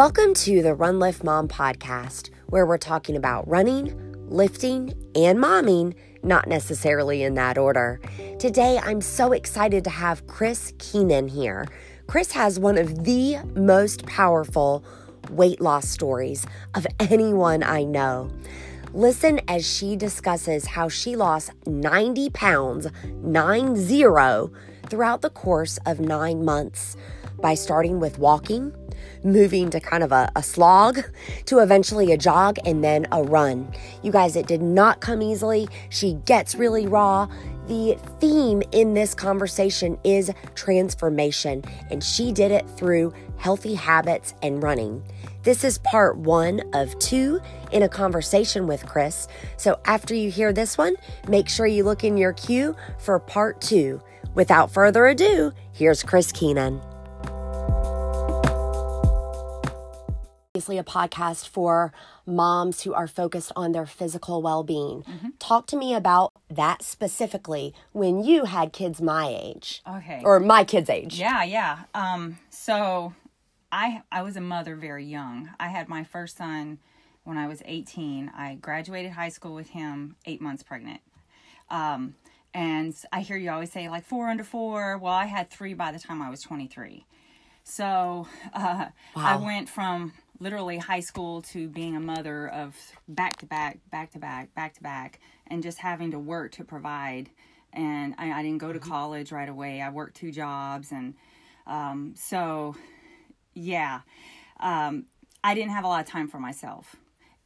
Welcome to the Run Lift Mom podcast, where we're talking about running, lifting, and momming, not necessarily in that order. Today, I'm so excited to have Chris Keenan here. Chris has one of the most powerful weight loss stories of anyone I know. Listen as she discusses how she lost 90 pounds, 9 0, throughout the course of nine months by starting with walking, moving to kind of a, a, slog, to eventually a jog and then a run. You guys, it did not come easily. She gets really raw. The theme in this conversation is transformation, and she did it through healthy habits and running. This is part one of two in a conversation with Chris. So after you hear this one, make sure you look in your queue for part two. Without further ado, here's Chris Keenan. Obviously, a podcast for moms who are focused on their physical well being. Mm-hmm. Talk to me about that specifically when you had kids my age. Okay. Or my kids' age. Yeah, yeah. Um, so I I was a mother very young. I had my first son when I was 18. I graduated high school with him 8 months pregnant. Um, and I hear you always say like 4 under 4. Well, I had 3 by the time I was 23. So, uh, wow. I went from literally high school to being a mother of back to back, back to back, back to back, and just having to work to provide. And I, I didn't go to mm-hmm. college right away. I worked two jobs, and um, so yeah, um, I didn't have a lot of time for myself.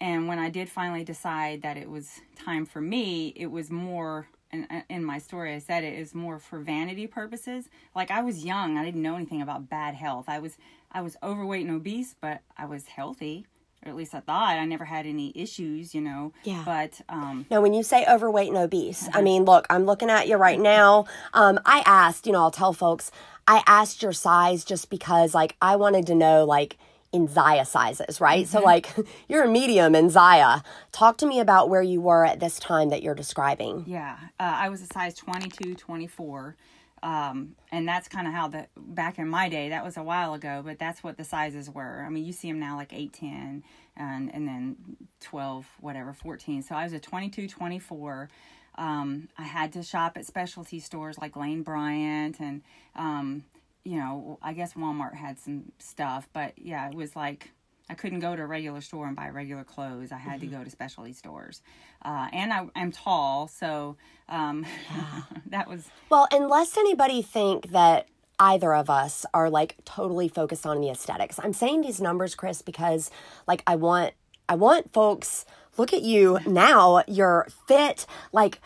And when I did finally decide that it was time for me, it was more in, in my story I said it is more for vanity purposes. Like I was young, I didn't know anything about bad health. I was I was overweight and obese, but I was healthy or at least I thought I never had any issues, you know. Yeah. But um now, when you say overweight and obese, I mean, look, I'm looking at you right now. Um, I asked, you know, I'll tell folks, I asked your size just because, like, I wanted to know, like, in Zyia sizes, right? Mm-hmm. So, like, you're a medium in Zyia. Talk to me about where you were at this time that you're describing. Yeah, uh, I was a size 22, 24. Um, and that's kind of how the back in my day that was a while ago but that's what the sizes were i mean you see them now like 8 10 and and then 12 whatever 14 so i was a 22 24 um, I had to shop at specialty stores like Lane Bryant and, um, you know, I guess Walmart had some stuff, but yeah, it was like I couldn't go to a regular store and buy regular clothes. I had mm-hmm. to go to specialty stores. Uh, and I, am tall, so um, that was. Well, unless anybody think that either of us are like totally focused on the aesthetics. I'm saying these numbers, Chris, because like I want I want folks look at you now. You're fit. Like,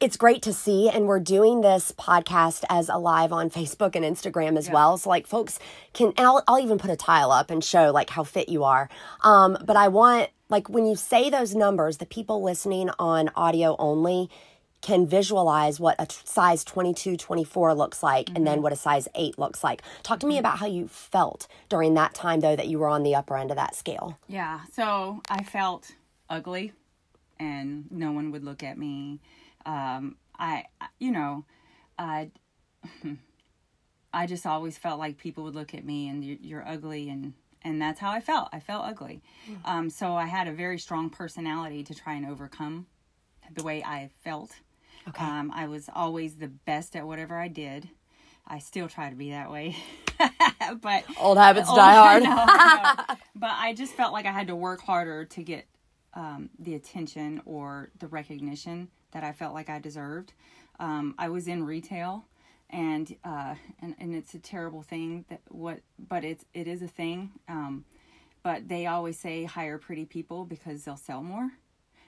it's great to see. And we're doing this podcast as a live on Facebook and Instagram as yeah. well. So, like, folks can, and I'll, I'll even put a tile up and show, like, how fit you are. Um, but I want, like, when you say those numbers, the people listening on audio only can visualize what a t- size 22 24 looks like mm-hmm. and then mm-hmm. what a size 8 looks like talk to me mm-hmm. about how you felt during that time though that you were on the upper end of that scale yeah so i felt ugly and no one would look at me. Um, I, you know, I, I just always felt like people would look at me and you're, you're ugly and, and that's how I felt. I felt ugly. Mm. Um, so I had a very strong personality to try and overcome the way I felt. Okay. Um, I was always the best at whatever I did. I still try to be that way. but old habits old, die hard. no, no. But I just felt like I had to work harder to get um, the attention or the recognition that I felt like I deserved. Um, I was in retail, and uh, and and it's a terrible thing that what, but it's it is a thing. Um, but they always say hire pretty people because they'll sell more.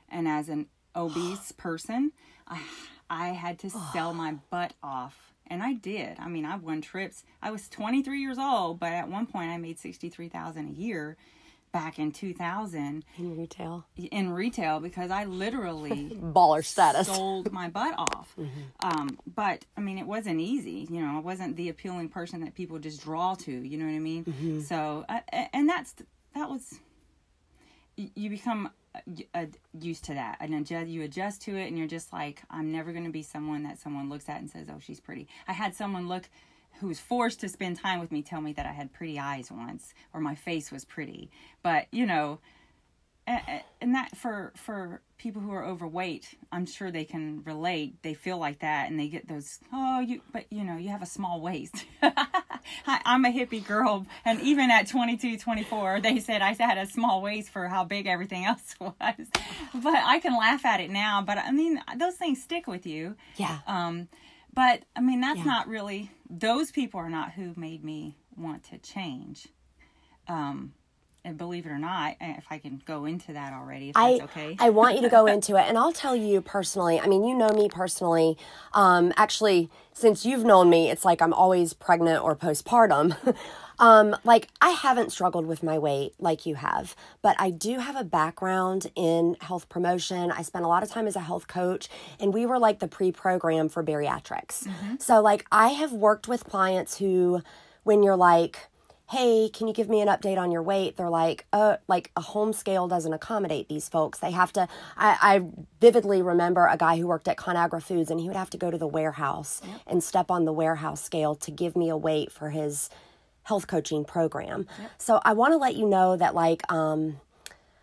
And as an obese person, I I had to sell my butt off. And I did. I mean, I won trips. I was 23 years old, but at one point I made 63,000 a year back in 2000 in retail. in retail because i literally baller status. sold my butt off. Mm-hmm. um, but i mean it wasn't easy you know i wasn't the appealing person that people just draw to you know what i mean? Mm-hmm. so uh, and that's that was you become uh, used to that and adjust, you adjust to it and you're just like i'm never going to be someone that someone looks at and says oh she's pretty. I had someone look who was forced to spend time with me tell me that I had pretty eyes once or my face was pretty. But, you know, and that for for people who are overweight i'm sure they can relate. They feel like that and they get those oh you but you know you have a small waist. I'm a hippie girl and even at 22 24 they said i had a small waist for how big everything else was. But i can laugh at it now but i mean those things stick with you. Yeah. Um but i mean that's yeah. not really those people are not who made me want to change um and believe it or not, eh, if I can go into that already, if I, okay. I want you to go into it. And I'll tell you personally, I mean, you know me personally. Um, actually, since you've known me, it's like I'm always pregnant or postpartum. um, like, I haven't struggled with my weight like you have, but I do have a background in health promotion. I spent a lot of time as a health coach, and we were like the pre program for bariatrics. Mm-hmm. So, like, I have worked with clients who, when you're like, hey, can you give me an update on your weight? They're like, uh, like a home scale doesn't accommodate these folks. They have to, I, I vividly remember a guy who worked at ConAgra Foods and he would have to go to the warehouse yep. and step on the warehouse scale to give me a weight for his health coaching program. Yep. So I want to let you know that like, um,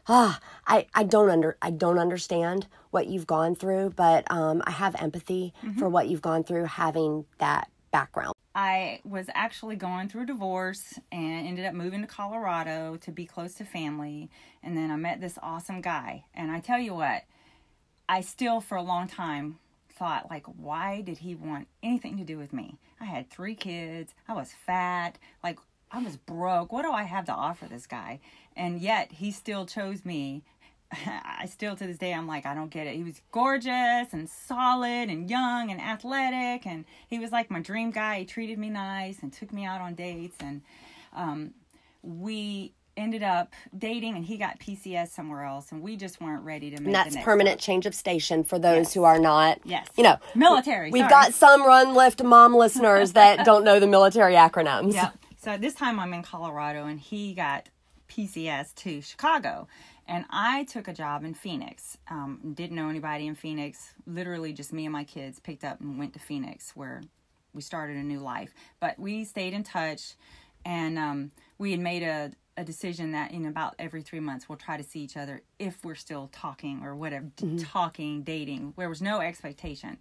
ah, I, I don't under I don't understand what you've gone through, but um, I have empathy mm-hmm. for what you've gone through having that background. I was actually going through a divorce and ended up moving to Colorado to be close to family. And then I met this awesome guy. And I tell you what, I still, for a long time, thought, like, why did he want anything to do with me? I had three kids, I was fat, like, I was broke. What do I have to offer this guy? And yet, he still chose me I still to this day I'm like I don't get it. He was gorgeous and solid and young and athletic and he was like my dream guy. He treated me nice and took me out on dates and um, we ended up dating and he got PCS somewhere else and we just weren't ready to make and that's permanent change of station for those yes. who are not yes you know military we've sorry. got some run lift mom listeners that don't know the military acronyms yeah so this time I'm in Colorado and he got PCS to Chicago and I took a job in Phoenix. Um, didn't know anybody in Phoenix. Literally, just me and my kids picked up and went to Phoenix, where we started a new life. But we stayed in touch, and um, we had made a, a decision that in about every three months we'll try to see each other if we're still talking or whatever, mm-hmm. talking, dating. There was no expectation.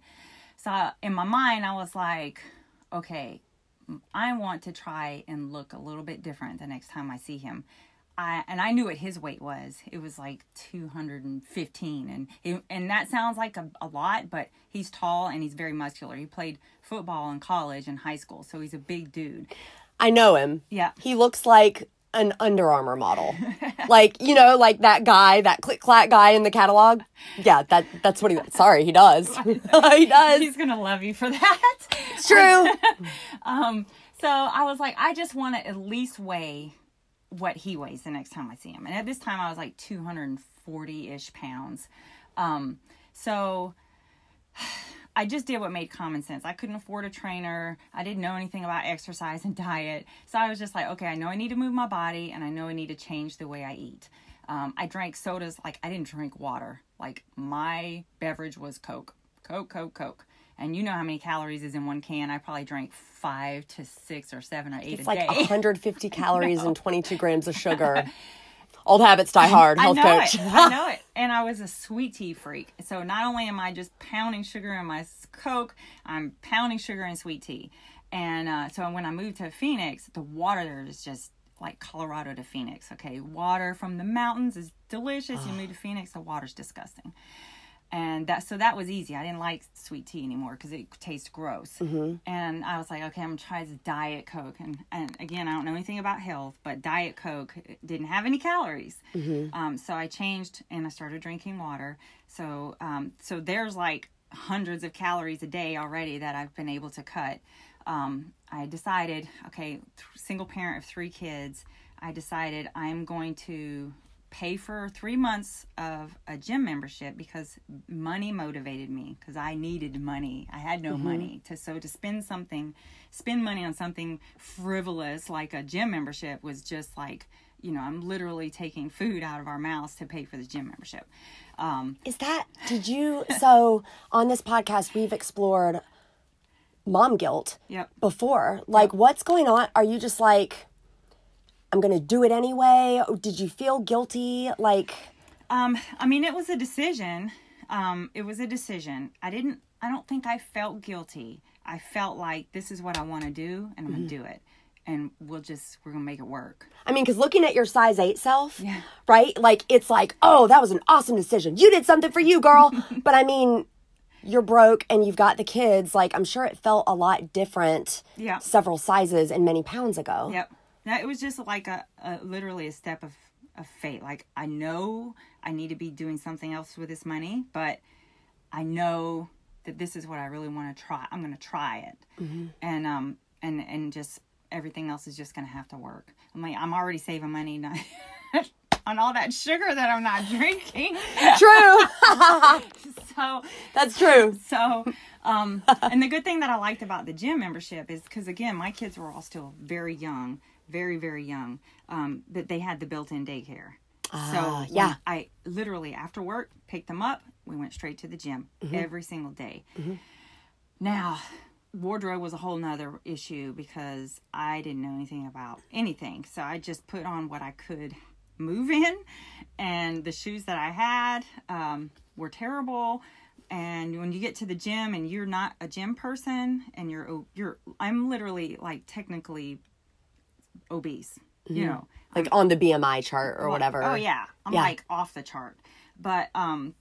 So in my mind, I was like, okay, I want to try and look a little bit different the next time I see him. I, and I knew what his weight was. It was like 215 and he, and that sounds like a, a lot, but he's tall and he's very muscular. He played football in college and high school, so he's a big dude. I know him. Yeah. He looks like an Under Armour model. like, you know, like that guy, that click clack guy in the catalog. Yeah, that that's what he sorry, he does. he does. He's gonna love you for that. It's true. um, so I was like, I just want to at least weigh what he weighs the next time I see him. And at this time, I was like 240 ish pounds. Um, so I just did what made common sense. I couldn't afford a trainer. I didn't know anything about exercise and diet. So I was just like, okay, I know I need to move my body and I know I need to change the way I eat. Um, I drank sodas like I didn't drink water. Like my beverage was Coke, Coke, Coke, Coke and you know how many calories is in one can. I probably drank five to six or seven or eight it's a like day. 150 calories and 22 grams of sugar. Old habits die hard. Health I know coach. It. I know it. And I was a sweet tea freak. So not only am I just pounding sugar in my Coke, I'm pounding sugar in sweet tea. And uh, so when I moved to Phoenix, the water there is just like Colorado to Phoenix. Okay, water from the mountains is delicious. You move to Phoenix, the water's disgusting and that so that was easy. I didn't like sweet tea anymore because it tastes gross. Mm-hmm. And I was like, okay, I'm gonna try this diet coke. And and again, I don't know anything about health, but diet coke didn't have any calories. Mm-hmm. Um, so I changed and I started drinking water. So um, so there's like hundreds of calories a day already that I've been able to cut. Um, I decided, okay, th- single parent of three kids. I decided I'm going to pay for three months of a gym membership because money motivated me because I needed money. I had no mm-hmm. money to so to spend something, spend money on something frivolous like a gym membership was just like you know I'm literally taking food out of our mouths to pay for the gym membership. Um, Is that did you so on this podcast we've explored mom guilt Yep. before. Like, what's going on? Are you just like, I'm going to do it anyway? Did you feel guilty? Like, Um, I mean, it was a decision. Um, it was a decision. I didn't. I don't think I felt guilty. I felt like this is what I want to do, and I'm gonna do it, and we'll just we're gonna make it work. I mean, because looking at your size eight self, Yeah. right? Like, it's like, oh, that was an awesome decision. You did something for you, girl. but I mean, you're broke and you've got the kids. Like, I'm sure it felt a lot different Yeah. several sizes and many pounds ago. Yep. Now it was just like a, a literally a step of, of fate. Like I know I need to be doing something else with this money, but I know that this is what I really want to try. I'm going to try it, and um and and just everything else is just going to have to work. I'm like I'm already saving money not, on all that sugar that I'm not drinking. True. so That's true. so um and the good thing that i liked about the gym membership is because again my kids were all still very young very very young um that they had the built-in daycare. So when yeah. i literally after work picked them up we went straight to the gym every single day. Now wardrobe was a whole nother issue because i didn't know anything about anything. So i just put on what i could move in and the shoes that i had um, were terrible. And when you get to the gym and you're not a gym person and you're you're i'm literally like technically obese you know Like on the BMI chart or whatever. Oh yeah, I'm Yeah. like off the chart. But um,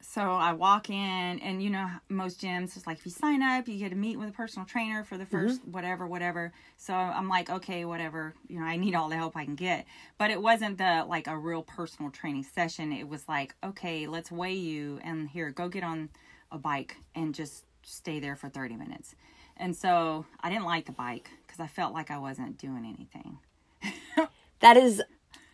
so I walk in, and you know most gyms it's like if you sign up, you get to meet with a personal trainer for the 1st whatever, whatever. So I'm like, okay, whatever. You know, I need all the help I can get. But it wasn't the like a real personal training session. It was like, okay, let's weigh you, and here, go get on a bike and just stay there for 30 minutes. And so I didn't like the bike because I felt like I wasn't doing anything. That is,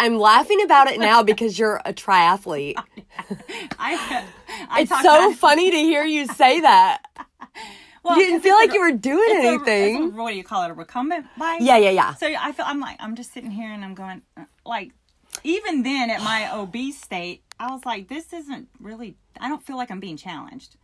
I'm laughing about it now because you're a triathlete. I, I It's so funny to hear you say that. well, You didn't feel like a- you were doing a- anything. it's a- what do you call it? A recumbent bike? Yeah, yeah, yeah. So I feel I'm like I'm just sitting here and I'm going uh, like even then at my obese state, I was like, this isn't really. I don't feel like I'm being challenged.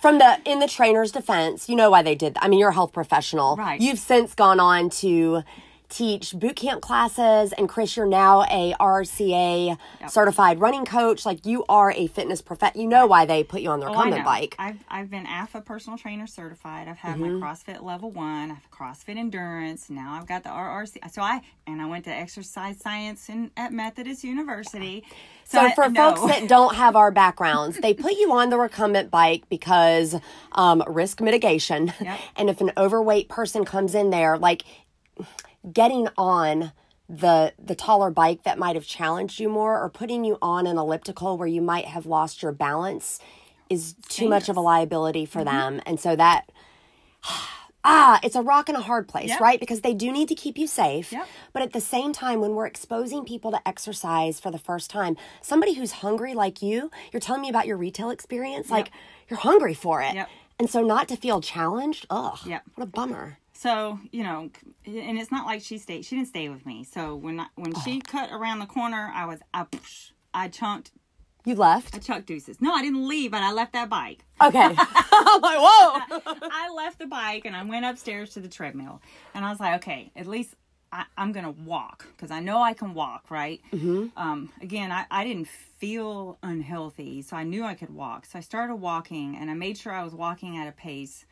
From the in the trainer's defense, you know why they did. That. I mean, you're a health professional. Right. You've since gone on to teach boot camp classes, and Chris, you're now a RRCA certified running coach. Like you are a fitness prof. You know why they put you on the Oh, recumbent know. bike. I've I've been AFA personal trainer certified. I've had Mm-hmm. my CrossFit level one. I have CrossFit endurance. Now I've got the RRCA. So I and I went to exercise science in at Methodist University. So, I for know. folks that don't have our backgrounds, they put you on the recumbent bike because um, risk mitigation. Yep. And if an overweight person comes in there, like getting on the the taller bike that might have challenged you more, or putting you on an elliptical where you might have lost your balance, is too much of a liability for Mm-hmm. them. And so that. Ah, it's a rock and a hard place, Yep. right? Because they do need to keep you safe. Yep. But at the same time, when we're exposing people to exercise for the first time, somebody who's hungry like you, you're telling me about your retail experience, like you're hungry for it. Yep. And so not to feel challenged, ugh, Yep. what a bummer. So you know, and it's not like she stayed. She didn't stay with me. So when I, when Oh. she cut around the corner, I was I, I chunked You left? I chucked deuces. No, I didn't leave, but I left that bike. Okay. I'm like, whoa. I left the bike and I went upstairs to the treadmill, and I was like, okay, at least I, I'm gonna walk because I know I can walk, right? Mm-hmm. Um, again, I, I didn't feel unhealthy, so I knew I could walk. So I started walking, and I made sure I was walking at a pace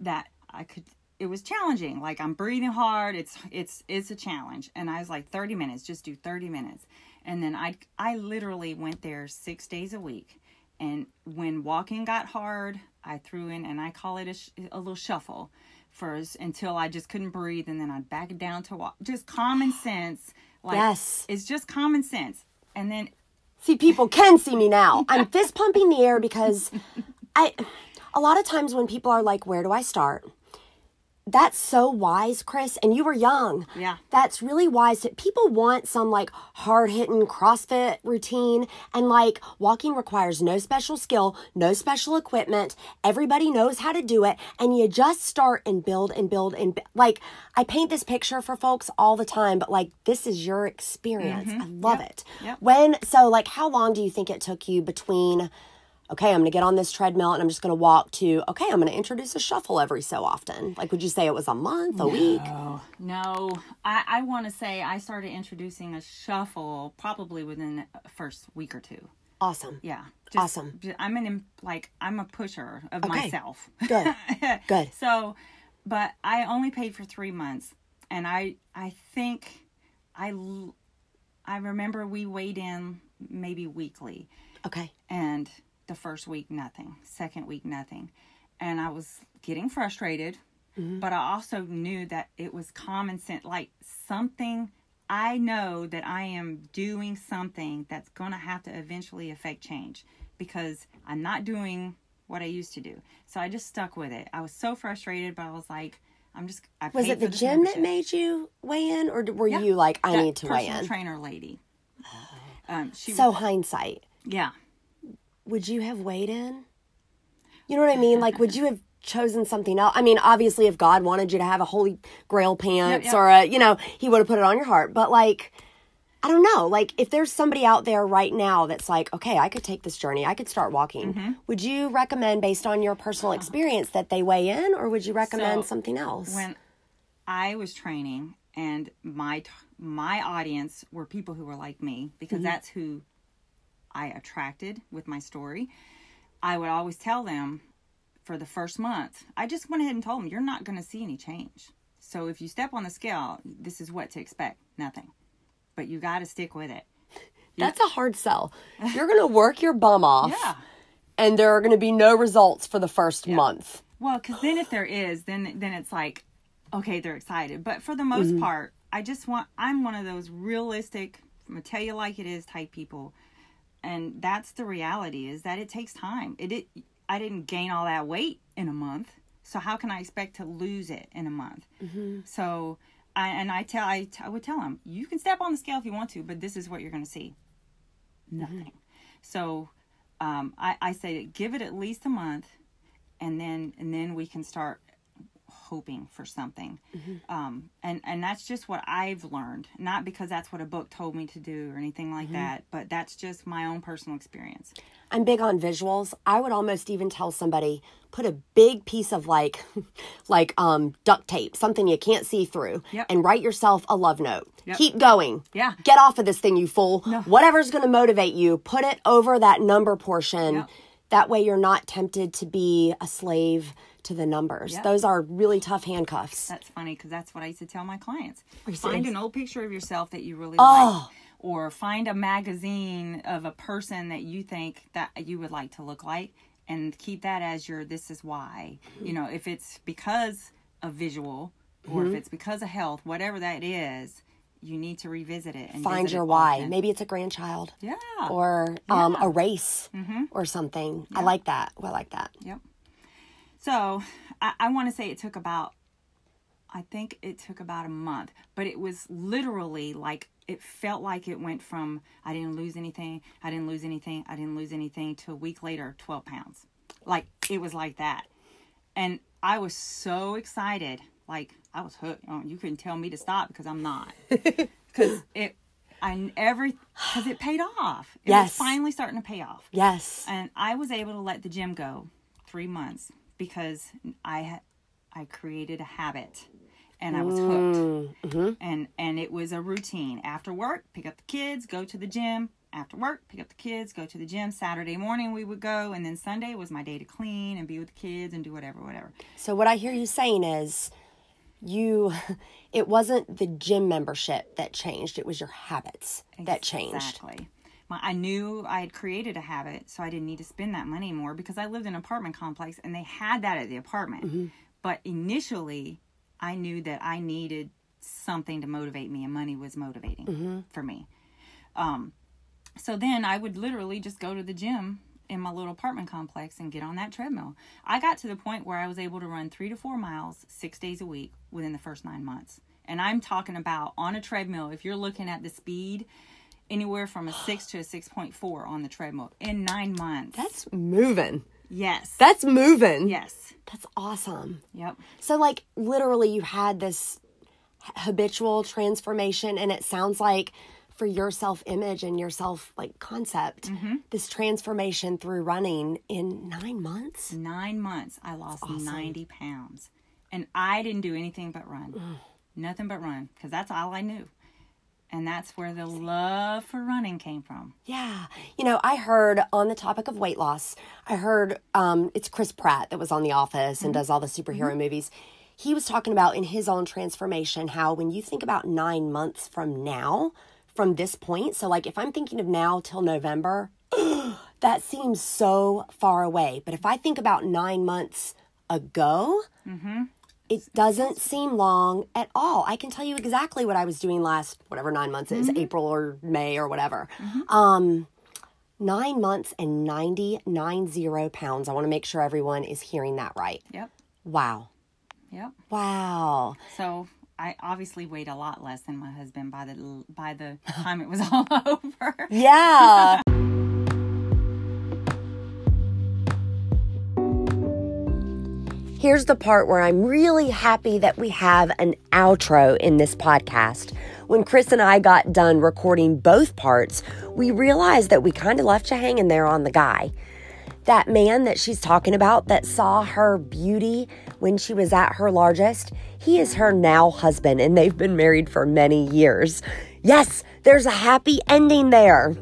that I could. It was challenging. Like I'm breathing hard. It's it's it's a challenge, and I was like 30 minutes. Just do 30 minutes, and then I I literally went there six days a week. And when walking got hard, I threw in, and I call it a, sh- a little shuffle first until I just couldn't breathe, and then I'd back it down to walk. Just common sense. Like, Yes. It's just common sense. And then See, people can see me now. I'm fist pumping the air because I, a lot of times when people are like, where do I start? That's so wise, Chris. And you were young. Yeah. That's really wise. People want some like hard hitting CrossFit routine. And like walking requires no special skill, no special equipment. Everybody knows how to do it. And you just start and build and build and like, I paint this picture for folks all the time, but like, this is your experience. Mm-hmm. I love it. Yep. When, so like, how long do you think it took you between okay, I'm going to get on this treadmill and I'm just going to walk to, okay, I'm going to introduce a shuffle every so often? Like, would you say it was a month, a week? Oh, no. I, I want to say I started introducing a shuffle probably within the first week or two. Awesome. Yeah. Awesome. j- I'm an, like, I'm a pusher of Okay. myself. Good. Good. So, but I only paid for three months, and I I think I, I remember we weighed in maybe weekly, Okay. and the first week nothing, second week nothing, and I was getting frustrated, but I also knew that it was common sense, like something. I know that I am doing something that's going to have to eventually affect change because I'm not doing what I used to do. So I just stuck with it. I was so frustrated, but I was like, I'm just. I Was it the gym that made you weigh in, or were Yeah. you like, I need to weigh in? Trainer lady. Um, she So, hindsight, yeah. Would you have weighed in? You know what I mean? Like, would you have chosen something else? I mean, obviously, if God wanted you to have a holy grail pants yep. or a, you know, He would have put it on your heart. But like, I don't know. Like, if there's somebody out there right now that's like, okay, I could take this journey, I could start walking. Mm-hmm. Would you recommend, based on your personal experience, that they weigh in, or would you recommend So, something else? when I was training and my t- my audience were people who were like me because Mm-hmm. that's who I attracted with my story. I would always tell them for the first month, I just went ahead and told them you're not going to see any change. So if you step on the scale, this is what to expect, nothing. But you got to stick with it. that's a hard sell. You're going to work your bum off. Yeah. And there are going to be no results for the first month. Well, because then if there is, then then it's like, okay, they're excited. But for the most mm-hmm. part, I just want. I'm one of those realistic, I'm gonna tell you like it is type people, and that's the reality. Is that it takes time. It, it I didn't gain all that weight in a month, so how can I expect to lose it in a month? So. I, and I tell I, t- I would tell them you can step on the scale if you want to, but this is what you're going to see. Nothing. So um, I, I say give it at least a month, and then and then we can start hoping for something um, and and that's just what i've learned not because that's what a book told me to do or anything like that but that's just my own personal experience I'm big on visuals. I would almost even tell somebody put a big piece of like like um duct tape, something you can't see through, Yep. and write yourself a love note. Yep. Keep going. Yeah. Get off of this thing, you fool. Whatever's going to motivate you, put it over that number portion. Yep. That way you're not tempted to be a slave to the numbers. Yep. Those are really tough handcuffs. that's funny because that's what i used to tell my clients find an old picture of yourself that you really Oh. like or find a magazine of a person that you think that you would like to look like and keep that as your this is why you know if it's because of visual or Mm-hmm. if it's because of health whatever that is you need to revisit it and Find your why. often. Maybe it's a grandchild. yeah Or um, Yeah. a race or something. I like that. I like that. Yep. So I, I want to say it took about, I think it took about a month, but it was literally like, it felt like it went from I didn't lose anything, I didn't lose anything, I didn't lose anything to a week later, 12 pounds. Like it was like that. And I was so excited. Like I was hooked. Oh, you couldn't tell me to stop because I'm not. Because it, I every, because it paid off. It Yes. was finally starting to pay off Yes. and I was able to let the gym go three months because I I created a habit and I was hooked. Mm-hmm. And and it was a routine. After work pick up the kids go to the gym. After work pick up the kids go to the gym. Saturday morning we would go. And then Sunday was my day to clean and be with the kids and do whatever whatever. So what I hear you saying is you it wasn't the gym membership that changed, it was your habits that changed. Exactly. My, I knew I had created a habit, so I didn't need to spend that money more because I lived in an apartment complex and they had that at the apartment. Mm-hmm. But initially, I knew that I needed something to motivate me, and money was motivating Mm-hmm. for me. Um, so then I would literally just go to the gym in my little apartment complex and get on that treadmill. I got to the point where I was able to run three to four miles six days a week within the first nine months. And I'm talking about on a treadmill, if you're looking at the speed, anywhere from a six to a 6.4 on the treadmill in nine months. That's moving. yes. That's moving. yes. That's awesome. Yep. So like literally you had this habitual transformation and it sounds like for your self image and your self like concept. Mm-hmm. This transformation through running in nine months. Nine months, I lost 90 pounds. And I didn't do anything but run. Nothing but run, because that's all I knew. And that's where the love for running came from. Yeah. You know, I heard on the topic of weight loss, I heard um, it's Chris Pratt that was on The Office and mm-hmm. does all the superhero mm-hmm. movies. He was talking about in his own transformation how when you think about nine months from now, from this point, so like if I'm thinking of now till November, that seems so far away. But if I think about nine months ago, mm-hmm. It doesn't seem long at all. I can tell you exactly what I was doing last, whatever nine months is, April or May or whatever. Um, nine months and 90, nine zero pounds. I want to make sure everyone is hearing that right. Yep. Wow. Yep. Wow. So I obviously weighed a lot less than my husband by the by the time it was all over. Yeah. Here's the part where I'm really happy that we have an outro in this podcast. When Chris and I got done recording both parts, we realized that we kind of left you hanging there on the guy. That man that she's talking about that saw her beauty when she was at her largest, he is her now husband, and they've been married for many years. Yes, there's a happy ending there.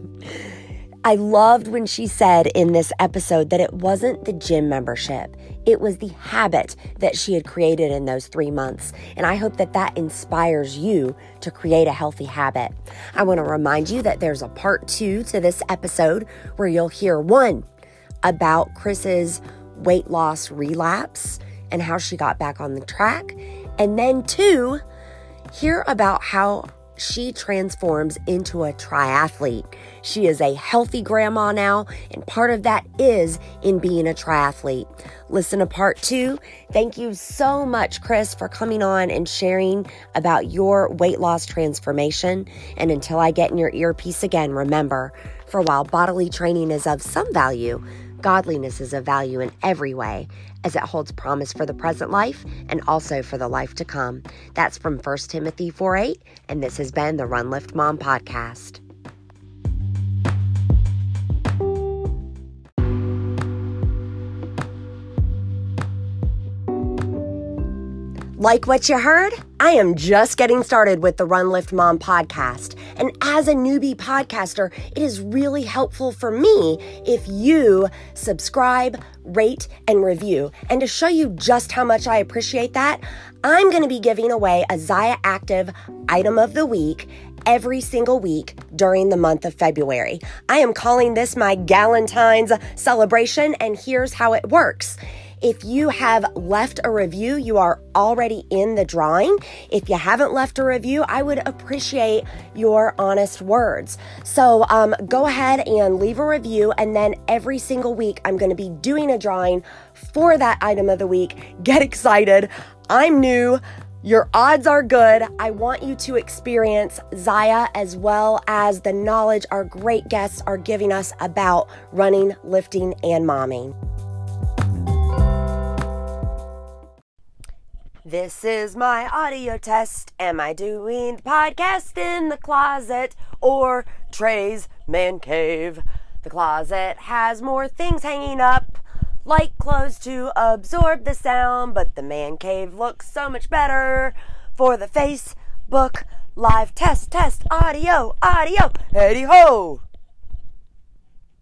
I loved when she said in this episode that it wasn't the gym membership, it was the habit that she had created in those three months. And I hope that that inspires you to create a healthy habit. I want to remind you that there's a part two to this episode where you'll hear one about Chris's weight loss relapse and how she got back on the track, and then two, hear about how she transforms into a triathlete. She is a healthy grandma now, and part of that is in being a triathlete. Listen to part two. Thank you so much, Chris, for coming on and sharing about your weight loss transformation. And until I get in your earpiece again, remember for while bodily training is of some value, godliness is of value in every way as it holds promise for the present life and also for the life to come. That's from 1 Timothy 4 8, and this has been the Run Lift Mom podcast. Like what you heard? I am just getting started with the Run Lift Mom podcast. And as a newbie podcaster, it is really helpful for me if you subscribe, rate, and review. And to show you just how much I appreciate that, I'm going to be giving away a Zyia Active item of the week every single week during the month of February. I am calling this my Galentine's celebration, and here's how it works. If you have left a review, you are already in the drawing. If you haven't left a review, I would appreciate your honest words. So um, go ahead and leave a review, and then every single week, I'm going to be doing a drawing for that item of the week. Get excited. I'm new. Your odds are good. I want you to experience Zyia as well as the knowledge our great guests are giving us about running, lifting, and momming. This is my audio test. Am I doing the podcast in the closet or Trey's man cave? The closet has more things hanging up, like clothes to absorb the sound, but the man cave looks so much better for the Facebook live test, test, audio, audio, Eddie ho!